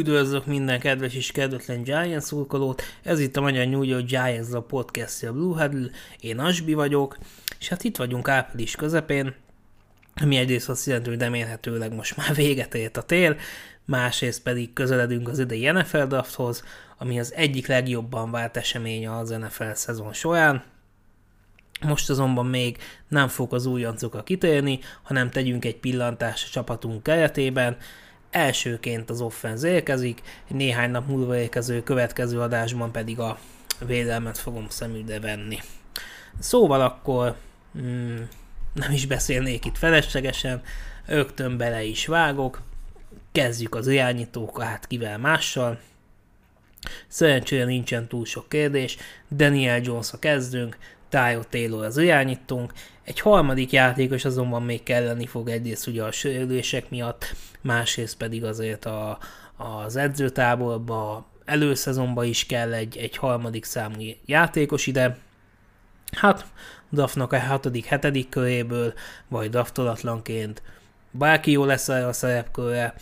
Üdvözlök minden kedves és kedvetlen Giants szurkolót, ez itt a Magyar New York Giants a podcastja Blue Huddle, én Asbi vagyok, és hát itt vagyunk április közepén, ami egyrészt azt jelenti, hogy remélhetőleg most már véget ért a tél, másrészt pedig közeledünk az idei NFL drafthoz, ami az egyik legjobban vált eseménye az NFL szezon során. Most azonban még nem fog az újoncokra kitérni, hanem tegyünk egy pillantást a csapatunk keretében, Elsőként az offenz érkezik, néhány nap múlva érkező következő adásban pedig a védelmet fogom szemügyre venni. Szóval akkor mm, nem is beszélnék itt feleslegesen, rögtön bele is vágok, kezdjük az irányítókat, hát kivel mással. Szerencsére nincsen túl sok kérdés, Daniel jones kezdünk, Tayo Taylor az irányítónk, egy harmadik játékos azonban még kelleni fog egyrészt ugye a sérülések miatt, másrészt pedig azért a, az edzőtáborba előszezonban is kell egy, egy harmadik számú játékos ide. Hát Dafnak a hatodik, hetedik köréből, vagy daftolatlanként bárki jó lesz a szerepkörre,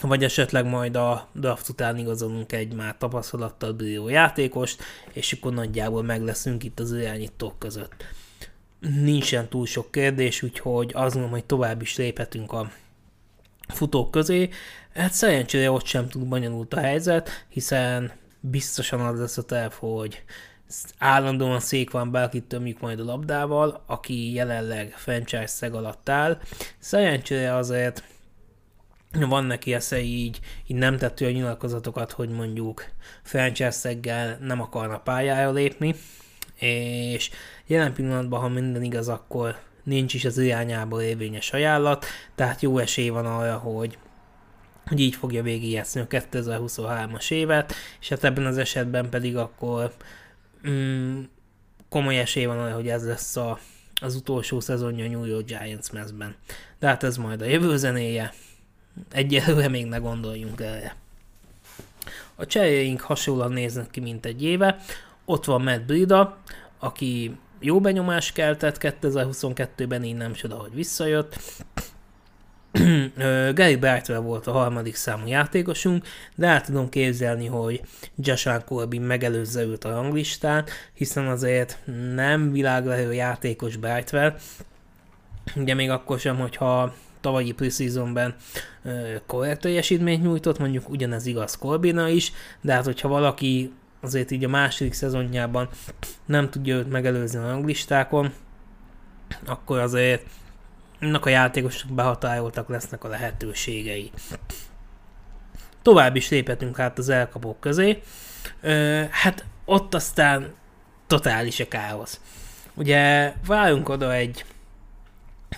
vagy esetleg majd a draft után igazolunk egy már tapasztalattal bíró játékost, és akkor nagyjából meg leszünk itt az irányítók között. Nincsen túl sok kérdés, úgyhogy azt mondom, hogy tovább is léphetünk a futók közé. Hát szerencsére ott sem túl bonyolult a helyzet, hiszen biztosan az lesz a terv, hogy állandóan szék van bárkit tömjük majd a labdával, aki jelenleg franchise szeg alatt áll. Szerencsére azért van neki esze így, így nem tettő a nyilatkozatokat, hogy mondjuk franchise nem akarna pályára lépni, és jelen pillanatban, ha minden igaz, akkor nincs is az irányából érvényes ajánlat, tehát jó esély van arra, hogy hogy így fogja végigjátszani a 2023-as évet, és hát ebben az esetben pedig akkor mm, komoly esély van arra, hogy ez lesz a, az utolsó szezonja a New York Giants mezben. De hát ez majd a jövő zenéje, egyelőre még ne gondoljunk erre. A cseréink hasonlóan néznek ki, mint egy éve. Ott van Matt Brida, aki jó benyomást keltett 2022-ben, így nem csoda, hogy visszajött. Gary Bartrell volt a harmadik számú játékosunk, de el tudom képzelni, hogy Joshua Corbin megelőzze őt a ranglistán, hiszen azért nem világlevő játékos Bartrell, ugye még akkor sem, hogyha tavalyi preseasonben korrekt teljesítményt nyújtott, mondjuk ugyanez igaz Corbina is, de hát hogyha valaki azért így a második szezonjában nem tudja őt megelőzni a ranglistákon, akkor azért annak a játékosok behatároltak lesznek a lehetőségei. Tovább is léphetünk át az elkapók közé. Ö, hát ott aztán totális a káosz. Ugye várunk oda egy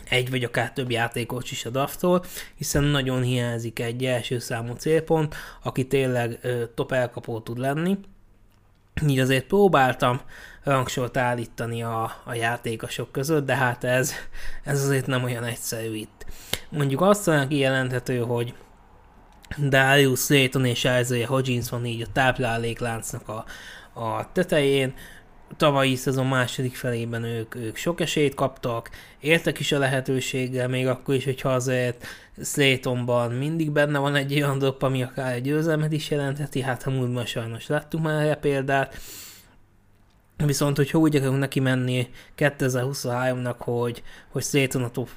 egy vagy akár több játékos is a draftól, hiszen nagyon hiányzik egy első számú célpont, aki tényleg ö, top elkapó tud lenni. Így azért próbáltam rangsort állítani a, a játékosok között, de hát ez, ez azért nem olyan egyszerű itt. Mondjuk azt mondja kijelenthető, hogy Darius Slayton és Isaiah Hodgins van így a táplálékláncnak a, a tetején, tavalyi szezon második felében ők, ők sok esélyt kaptak, értek is a lehetőséggel, még akkor is, hogyha azért Slaytonban mindig benne van egy olyan dopp, ami akár egy győzelmet is jelentheti, hát ha múltban sajnos láttunk már erre példát, Viszont, hogyha úgy akarunk neki menni 2023-nak, hogy, hogy Slayton a top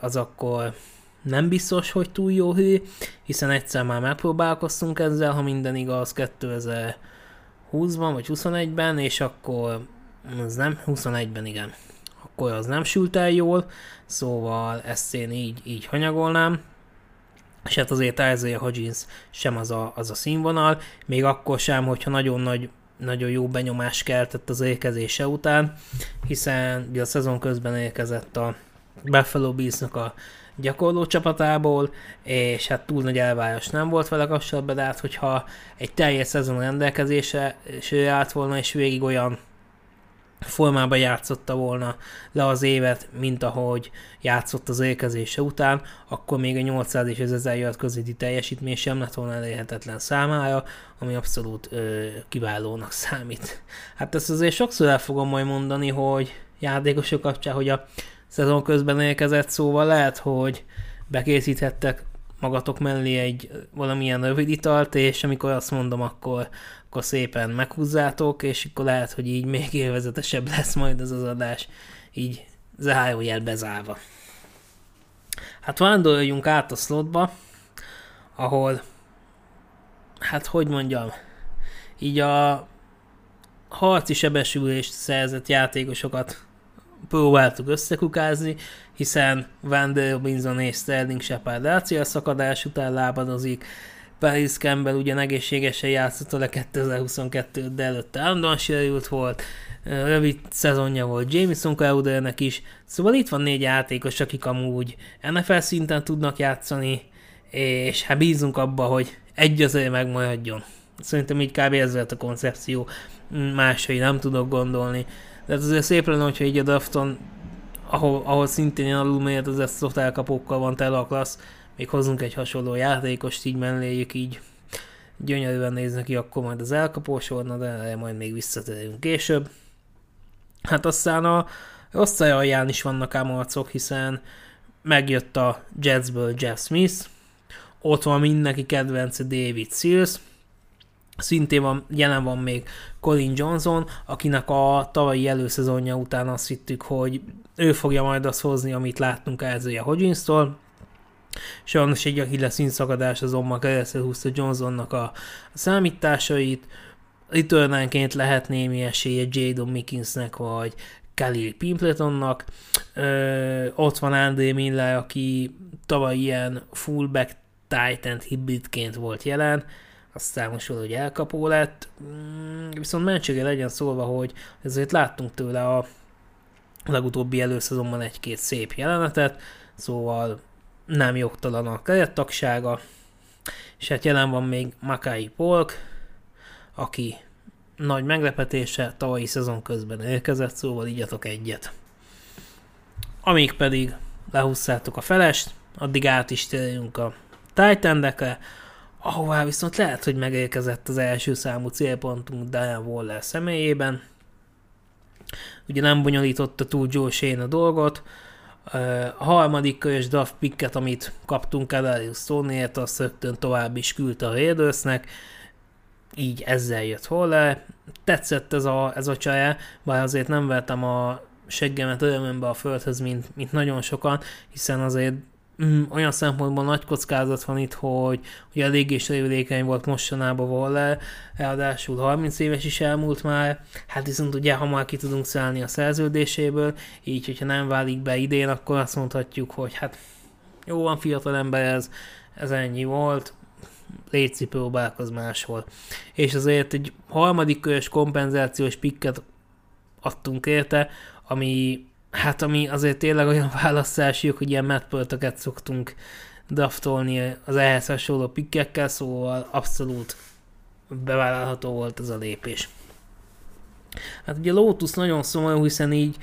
az akkor nem biztos, hogy túl jó hű, hiszen egyszer már megpróbálkoztunk ezzel, ha minden igaz, 2000 20-ban vagy 21-ben, és akkor az nem, 21-ben igen, akkor az nem sült el jól, szóval ezt én így, így hanyagolnám, és hát azért Isaiah Hodgins sem az a, az a színvonal, még akkor sem, hogyha nagyon nagy nagyon jó benyomás keltett az érkezése után, hiszen ugye a szezon közben érkezett a Buffalo Bills-nak a gyakorló csapatából, és hát túl nagy elvárás nem volt vele kapcsolatban, de hát hogyha egy teljes szezon rendelkezése és ő állt volna, és végig olyan formában játszotta volna le az évet, mint ahogy játszott az érkezése után, akkor még a 800 és az 1000 jött közötti teljesítmény sem lett volna elérhetetlen számára, ami abszolút ö, kiválónak számít. Hát ezt azért sokszor el fogom majd mondani, hogy játékosok kapcsán, hogy a szezon közben érkezett, szóval lehet, hogy bekészíthettek magatok mellé egy valamilyen rövid italt, és amikor azt mondom, akkor, akkor szépen meghúzzátok, és akkor lehet, hogy így még élvezetesebb lesz majd az az adás, így zárójel bezárva. Hát vándoljunk át a slotba, ahol, hát hogy mondjam, így a harci sebesülést szerzett játékosokat próbáltuk összekukázni, hiszen Van der Robinson és Sterling Shepard szakadás után lábadozik, Paris Campbell ugyan egészségesen játszott le 2022 de előtte állandóan sérült volt, rövid szezonja volt Jameson Crowdernek is, szóval itt van négy játékos, akik amúgy NFL szinten tudnak játszani, és hát bízunk abba, hogy egy azért megmaradjon. Szerintem így kb. ez volt a koncepció, másai nem tudok gondolni. De azért szép lenne, hogyha így a drafton, ahol, ahol szintén alulméret az ezt elkapókkal van tele a klassz, még hozunk egy hasonló játékost, így melléjük így gyönyörűen néznek ki akkor majd az elkapósorna, de erre majd még visszatérünk később. Hát aztán a rossz alján is vannak ám arcok, hiszen megjött a Jetsből Jeff Smith, ott van mindenki kedvence David Seals, Szintén van, jelen van még Colin Johnson, akinek a tavalyi előszezonja után azt hittük, hogy ő fogja majd azt hozni, amit láttunk Elzője Hodgins-tól. Sajnos egy Achilles színszakadás azonban keresztül húzta Johnsonnak a számításait. Returnánként lehet némi esélye Jadon Mickinsnek vagy Khalil Pimpletonnak. Ö, ott van André Miller, aki tavaly ilyen fullback Titan hibridként volt jelen aztán most valahogy elkapó lett, mm, viszont mentsége legyen szólva, hogy ezért láttunk tőle a legutóbbi előszezonban egy-két szép jelenetet, szóval nem jogtalan a kerettagsága, és hát jelen van még Makai Polk, aki nagy meglepetése tavalyi szezon közben érkezett, szóval igyatok egyet. Amíg pedig lehúzzátok a felest, addig át is térjünk a titan ahová viszont lehet, hogy megérkezett az első számú célpontunk Diane Waller személyében. Ugye nem bonyolította túl Joe Shane a dolgot, a harmadik körös draft picket, amit kaptunk Kadarius Stoneyért, azt rögtön tovább is küldte a Raidersnek, így ezzel jött Waller. Tetszett ez a, ez a csaja, bár azért nem vettem a seggemet örömömbe a földhöz, mint, mint nagyon sokan, hiszen azért mm, olyan szempontból nagy kockázat van itt, hogy, hogy eléggé sérülékeny volt mostanában Waller, ráadásul 30 éves is elmúlt már, hát viszont ugye hamar ki tudunk szállni a szerződéséből, így hogyha nem válik be idén, akkor azt mondhatjuk, hogy hát jó van fiatal ember ez, ez ennyi volt, létszi próbálkoz máshol. És azért egy harmadik körös kompenzációs pikket adtunk érte, ami hát ami azért tényleg olyan választásjuk, hogy ilyen metpöltöket szoktunk draftolni az ehhez hasonló pikkekkel, szóval abszolút bevállalható volt ez a lépés. Hát ugye Lotus nagyon szomorú, hiszen így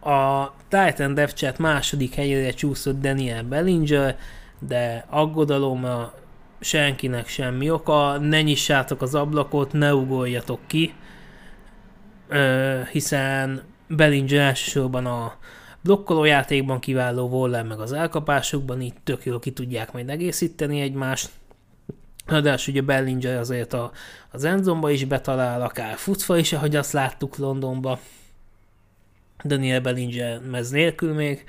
a Titan Dev Chat második helyére csúszott Daniel Bellinger, de aggodalom a senkinek semmi oka, ne nyissátok az ablakot, ne ugoljatok ki, hiszen Bellinger elsősorban a blokkolójátékban kiváló Waller meg az elkapásokban, így tök jól ki tudják majd egészíteni egymást. Ráadásul ugye Bellinger azért a, az endzomba is betalál, akár futva is, ahogy azt láttuk Londonba. Daniel Bellinger mez nélkül még,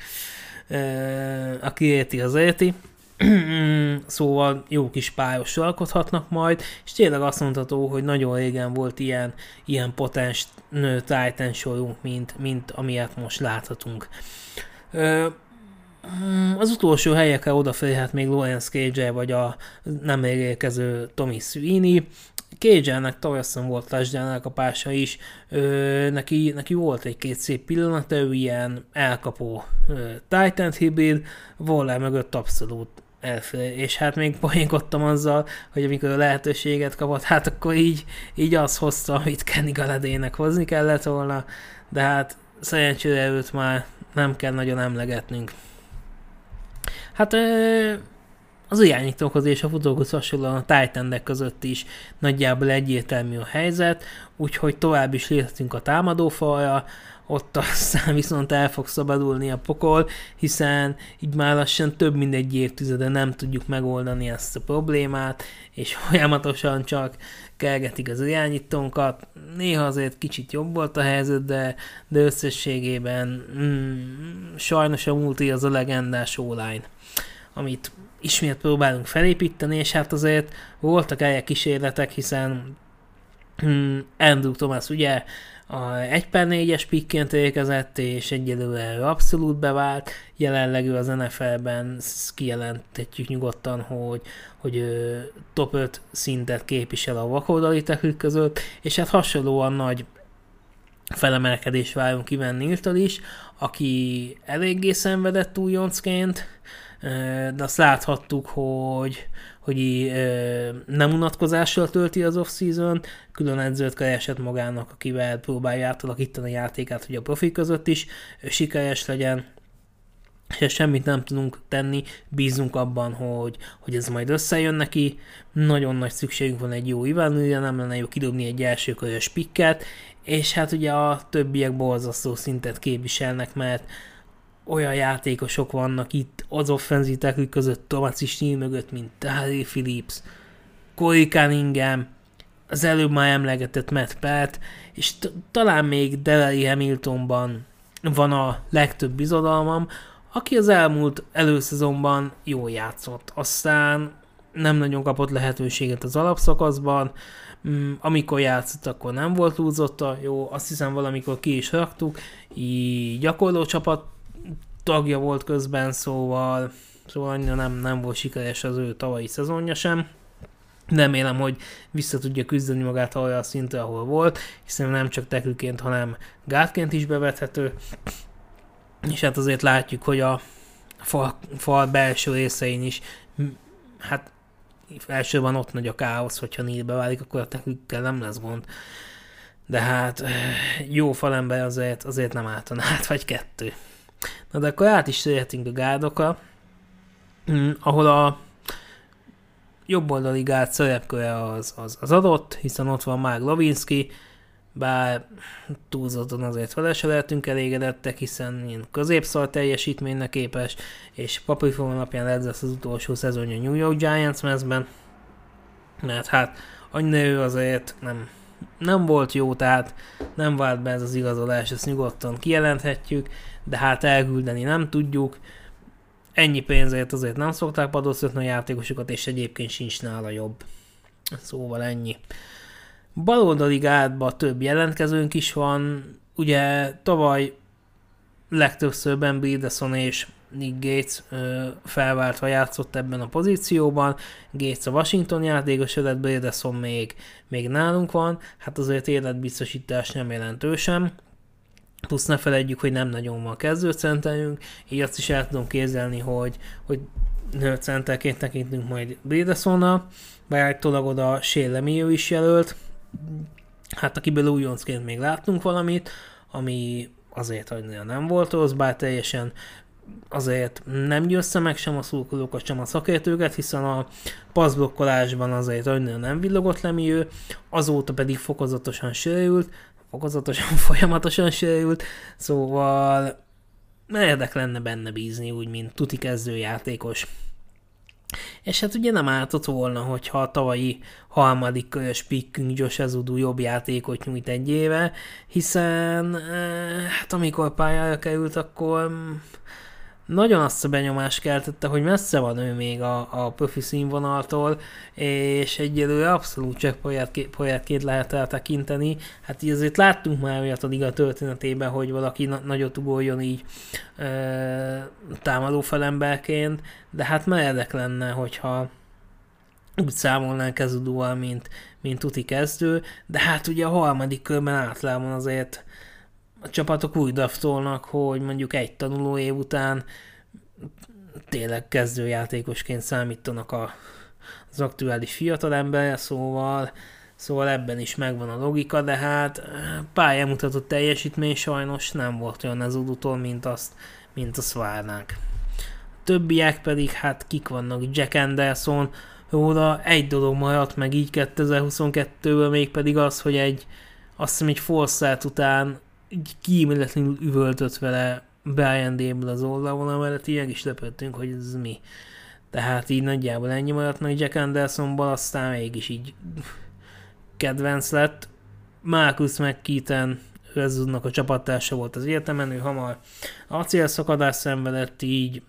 e, aki érti, az érti. szóval jó kis pályos alkothatnak majd, és tényleg azt mondható, hogy nagyon régen volt ilyen, ilyen potens Titan sorunk, mint, mint amilyet most láthatunk. Az utolsó helyekre odaférhet még Lawrence Cage vagy a nem érkező Tommy Sweeney. Cage-nek tavasszon volt touchdown elkapása is, ö, neki, neki volt egy-két szép pillanat, ő ilyen elkapó ö, Titan hibrid, Waller mögött abszolút és hát még poénkodtam azzal, hogy amikor a lehetőséget kapott, hát akkor így, így az hozta, amit Kenny Galadének hozni kellett volna, de hát szerencsére őt már nem kell nagyon emlegetnünk. Hát az irányítókhoz és a futókhoz hasonlóan a titan között is nagyjából egyértelmű a helyzet, úgyhogy tovább is léphetünk a támadófalra, ott aztán viszont el fog szabadulni a pokol, hiszen így már lassan több mint egy évtizede nem tudjuk megoldani ezt a problémát, és folyamatosan csak kelgetik az irányítónkat. Néha azért kicsit jobb volt a helyzet, de, de összességében mm, sajnos a multi az a legendás online, amit ismét próbálunk felépíteni, és hát azért voltak elje kísérletek, hiszen mm, Andrew Thomas ugye a 1 per 4-es pikként érkezett, és egyelőre abszolút bevált. Jelenleg ő az NFL-ben kijelentetjük nyugodtan, hogy, hogy top 5 szintet képvisel a vakoldali technik között, és hát hasonlóan nagy felemelkedés várunk Ivan Niltől is, aki eléggé szenvedett újoncként, de azt láthattuk, hogy, hogy nem unatkozással tölti az off-season, külön edzőt keresett magának, akivel próbálja átalakítani a játékát, hogy a profi között is sikeres legyen, és semmit nem tudunk tenni, bízunk abban, hogy, hogy ez majd összejön neki. Nagyon nagy szükségünk van egy jó Ivánőre, nem lenne jó kidobni egy első körös pikket, és hát ugye a többiek borzasztó szintet képviselnek, mert olyan játékosok vannak itt az offenzítek között, Tomaci Stíl mögött, mint Tari Phillips, Corey Cunningham, az előbb már emlegetett Matt Pat, és t- talán még Delary Hamiltonban van a legtöbb bizodalmam, aki az elmúlt előszezonban jól játszott. Aztán nem nagyon kapott lehetőséget az alapszakaszban, mm, amikor játszott, akkor nem volt túlzotta, jó, azt hiszem valamikor ki is raktuk, így gyakorló csapat tagja volt közben, szóval, szóval annyira nem, nem volt sikeres az ő tavalyi szezonja sem. Remélem, hogy vissza tudja küzdeni magát arra a szintre, ahol volt, hiszen nem csak tekülként, hanem gátként is bevethető. És hát azért látjuk, hogy a fal, fal belső részein is, hát elsőben ott nagy a káosz, hogyha négybe válik, akkor a tekükkel nem lesz gond. De hát jó falember azért, azért nem álltan át, vagy kettő. Na de akkor át is térhetünk a gárdokra, mm, ahol a jobb oldali gárd szerepköre az, az, az adott, hiszen ott van már Lovinski, bár túlzottan azért vele se lehetünk elégedettek, hiszen ilyen középszal teljesítménynek képes, és papírforma napján ez lesz az utolsó szezonja New York Giants mezben, mert hát annyira ő azért nem, nem volt jó, tehát nem vált be ez az igazolás, ezt nyugodtan kijelenthetjük, de hát elküldeni nem tudjuk. Ennyi pénzért azért nem szokták padoztatni a játékosokat, és egyébként sincs nála jobb. Szóval ennyi. Baloldali gádban több jelentkezőnk is van. Ugye tavaly legtöbbször Ben Bideson és Nick Gates ö, felváltva játszott ebben a pozícióban. Gates a Washington játékos lett, Bideson még, még nálunk van. Hát azért életbiztosítás nem jelentősen. Plusz ne felejtjük, hogy nem nagyon van kezdőcenterünk, így azt is el tudom képzelni, hogy, hogy centerként tekintünk majd Bredesonnal, bár állítólag oda Shane is jelölt, hát akiből újoncként még láttunk valamit, ami azért annyira nem volt rossz, bár teljesen azért nem győzte meg sem a szurkolókat, sem a szakértőket, hiszen a passzblokkolásban azért annyira nem villogott ő, azóta pedig fokozatosan sérült, fokozatosan, folyamatosan sérült, szóval érdek lenne benne bízni, úgy, mint tuti kezdőjátékos. És hát ugye nem ártott volna, hogyha a tavalyi harmadik körös pikkünk Josh Ezudu jobb játékot nyújt egy éve, hiszen eh, hát amikor pályára került, akkor nagyon azt a benyomást keltette, hogy messze van ő még a, a profi színvonaltól, és egyelőre abszolút csak projektként lehet eltekinteni. Hát így azért láttunk már olyat a liga történetében, hogy valaki na- nagyot ugorjon így e, támadó felemberként, de hát meredek lenne, hogyha úgy számolnánk Ezudóval, mint, mint tuti kezdő, de hát ugye a harmadik körben általában azért a csapatok úgy draftolnak, hogy mondjuk egy tanuló év után tényleg kezdőjátékosként számítanak a, az aktuális fiatalember, szóval, szóval ebben is megvan a logika, de hát pályamutatott teljesítmény sajnos nem volt olyan az udutól, mint azt, mint azt várnánk. A többiek pedig hát kik vannak, Jack Anderson, róla egy dolog maradt meg így 2022-ből, mégpedig az, hogy egy azt hiszem egy Forszát után így kíméletlenül üvöltött vele Brian Dable az oldalon, mellett így is lepődtünk, hogy ez mi. Tehát így nagyjából ennyi maradt meg Jack Andersonból, aztán mégis így kedvenc lett. Marcus McKeiten Rezudnak a csapattársa volt az egyetemen, ő hamar acélszakadás szenvedett, így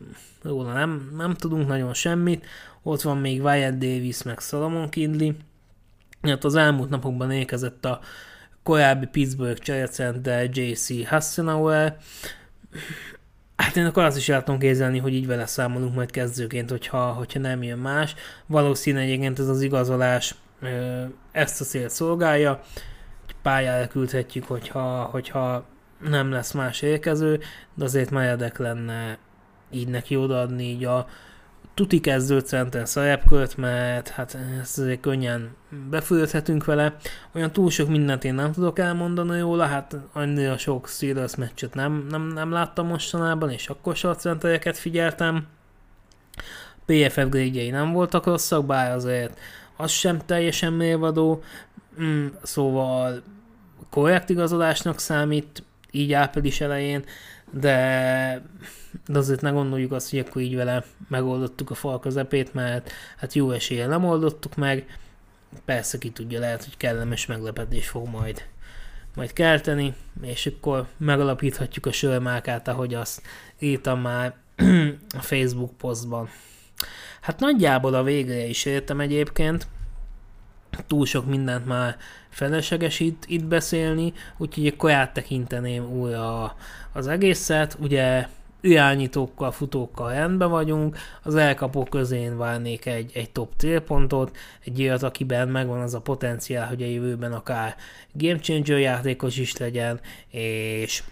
róla nem, nem tudunk nagyon semmit. Ott van még Wyatt Davis, meg Solomon Kindley. Hát az elmúlt napokban érkezett a korábbi Pittsburgh cserecenter J.C. Hassenauer. Hát én akkor azt is el tudom kézelni, hogy így vele számolunk majd kezdőként, hogyha, hogyha nem jön más. Valószínűleg egyébként ez az igazolás ezt a célt szolgálja pályára küldhetjük, hogyha, hogyha nem lesz más érkező, de azért meredek lenne így neki odaadni így a tuti kezdő centen szerepkört, mert hát ezt azért könnyen befülödhetünk vele. Olyan túl sok mindent én nem tudok elmondani róla, hát annyira sok Steelers meccset nem, nem, nem láttam mostanában, és akkor centereket figyeltem. PFF grade nem voltak rosszak, bár azért az sem teljesen mérvadó, mm, szóval korrekt igazolásnak számít, így április elején, de, de azért ne gondoljuk azt, hogy akkor így vele megoldottuk a fal közepét, mert hát jó eséllyel nem oldottuk meg, persze ki tudja, lehet, hogy kellemes meglepetés fog majd majd kelteni, és akkor megalapíthatjuk a sörmákát, ahogy azt írtam már a Facebook posztban. Hát nagyjából a végre is értem egyébként, túl sok mindent már felesleges itt, itt beszélni, úgyhogy akkor áttekinteném újra az egészet. Ugye irányítókkal, futókkal rendben vagyunk, az elkapók közén várnék egy, egy top célpontot, egy olyat, akiben megvan az a potenciál, hogy a jövőben akár game changer játékos is legyen, és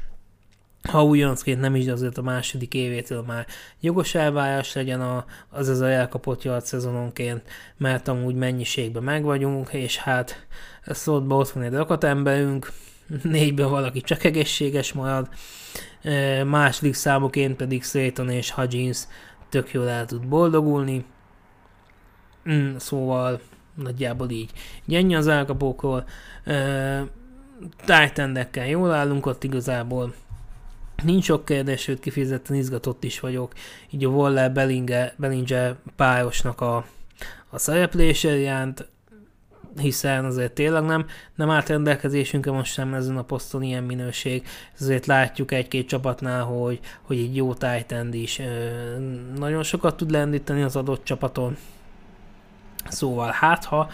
ha újoncként nem is, de azért a második évétől már jogos elvárás legyen a, az ez a elkapott yard szezononként, mert amúgy mennyiségben meg vagyunk, és hát szóval ott van egy rakatemberünk, négyben valaki csak egészséges marad, második számoként pedig Slayton és Hudgens tök jól el tud boldogulni, mm, szóval nagyjából így. Gyennyi az elkapókról, Titan jól állunk ott igazából, Nincs sok kérdés, sőt kifejezetten izgatott is vagyok. Így a Waller Bellinger, Bellinger párosnak a, a szereplése iránt, hiszen azért tényleg nem, nem állt rendelkezésünkre most sem ezen a poszton ilyen minőség. Ezért látjuk egy-két csapatnál, hogy, hogy egy jó tight is ö, nagyon sokat tud lendíteni az adott csapaton. Szóval hát ha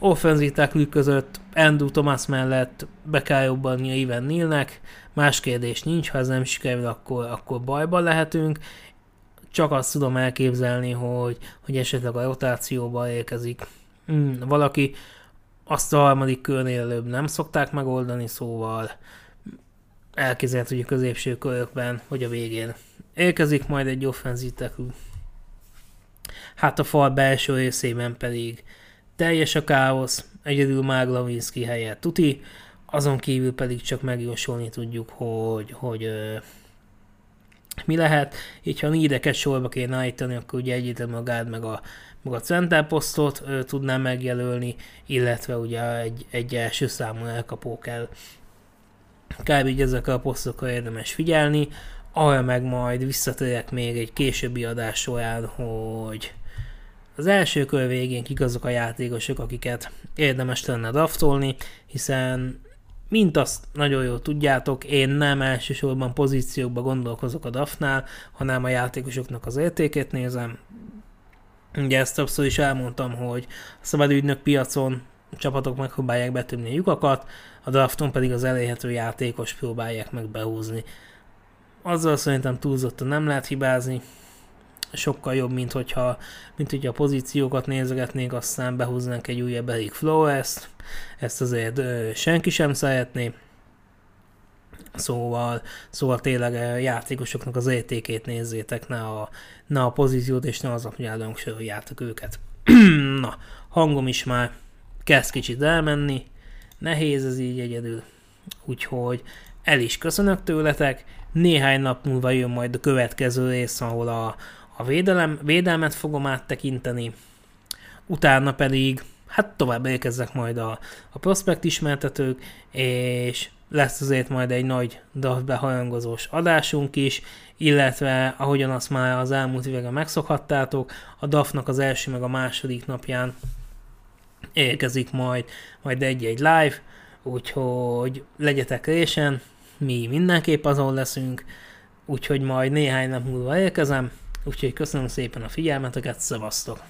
offenzív között Andrew Thomas mellett be kell jobbanni a Ivan Nilnek, más kérdés nincs, ha ez nem sikerül, akkor, akkor bajban lehetünk. Csak azt tudom elképzelni, hogy, hogy esetleg a rotációba érkezik. Hmm, valaki, azt a harmadik körnél előbb nem szokták megoldani, szóval elképzelhető, hogy a középső körökben, vagy a végén. Érkezik majd egy offenzív Hát a fal belső részében pedig teljes a káosz, egyedül Mág Lavinski helyett tuti, azon kívül pedig csak megjósolni tudjuk, hogy, hogy ö, mi lehet. Így ha nédeket sorba kéne állítani, akkor ugye egyetlen gárd meg a, meg a center posztot ö, tudnám megjelölni, illetve ugye egy, egy első számú elkapó kell. Kb. így ezekkel a posztokkal érdemes figyelni, arra meg majd visszatérek még egy későbbi adás során, hogy az első kör végén kik azok a játékosok, akiket érdemes lenne draftolni, hiszen mint azt nagyon jól tudjátok, én nem elsősorban pozíciókba gondolkozok a DAF-nál, hanem a játékosoknak az értékét nézem. Ugye ezt többször is elmondtam, hogy a szabadügynök piacon csapatok megpróbálják betömni a lyukakat, a drafton pedig az elérhető játékos próbálják meg behúzni. Azzal szerintem túlzottan nem lehet hibázni, sokkal jobb, mint hogyha, mint hogyha a pozíciókat nézegetnénk, aztán behúznánk egy újabb Eric Flores, ezt azért ö, senki sem szeretné. Szóval, szóval tényleg játékosoknak az értékét nézzétek, ne a, ne a pozíciót, és ne az hogy soroljátok őket. Na, hangom is már kezd kicsit elmenni, nehéz ez így egyedül, úgyhogy el is köszönök tőletek, néhány nap múlva jön majd a következő rész, ahol a, a védelem, védelmet fogom áttekinteni, utána pedig hát tovább érkezzek majd a, a prospekt ismertetők, és lesz azért majd egy nagy DAF behajangozós adásunk is, illetve ahogyan azt már az elmúlt években megszokhattátok, a DAF-nak az első meg a második napján érkezik majd, majd egy-egy live, úgyhogy legyetek résen, mi mindenképp azon leszünk, úgyhogy majd néhány nap múlva érkezem, úgyhogy köszönöm szépen a figyelmeteket, szevasztok!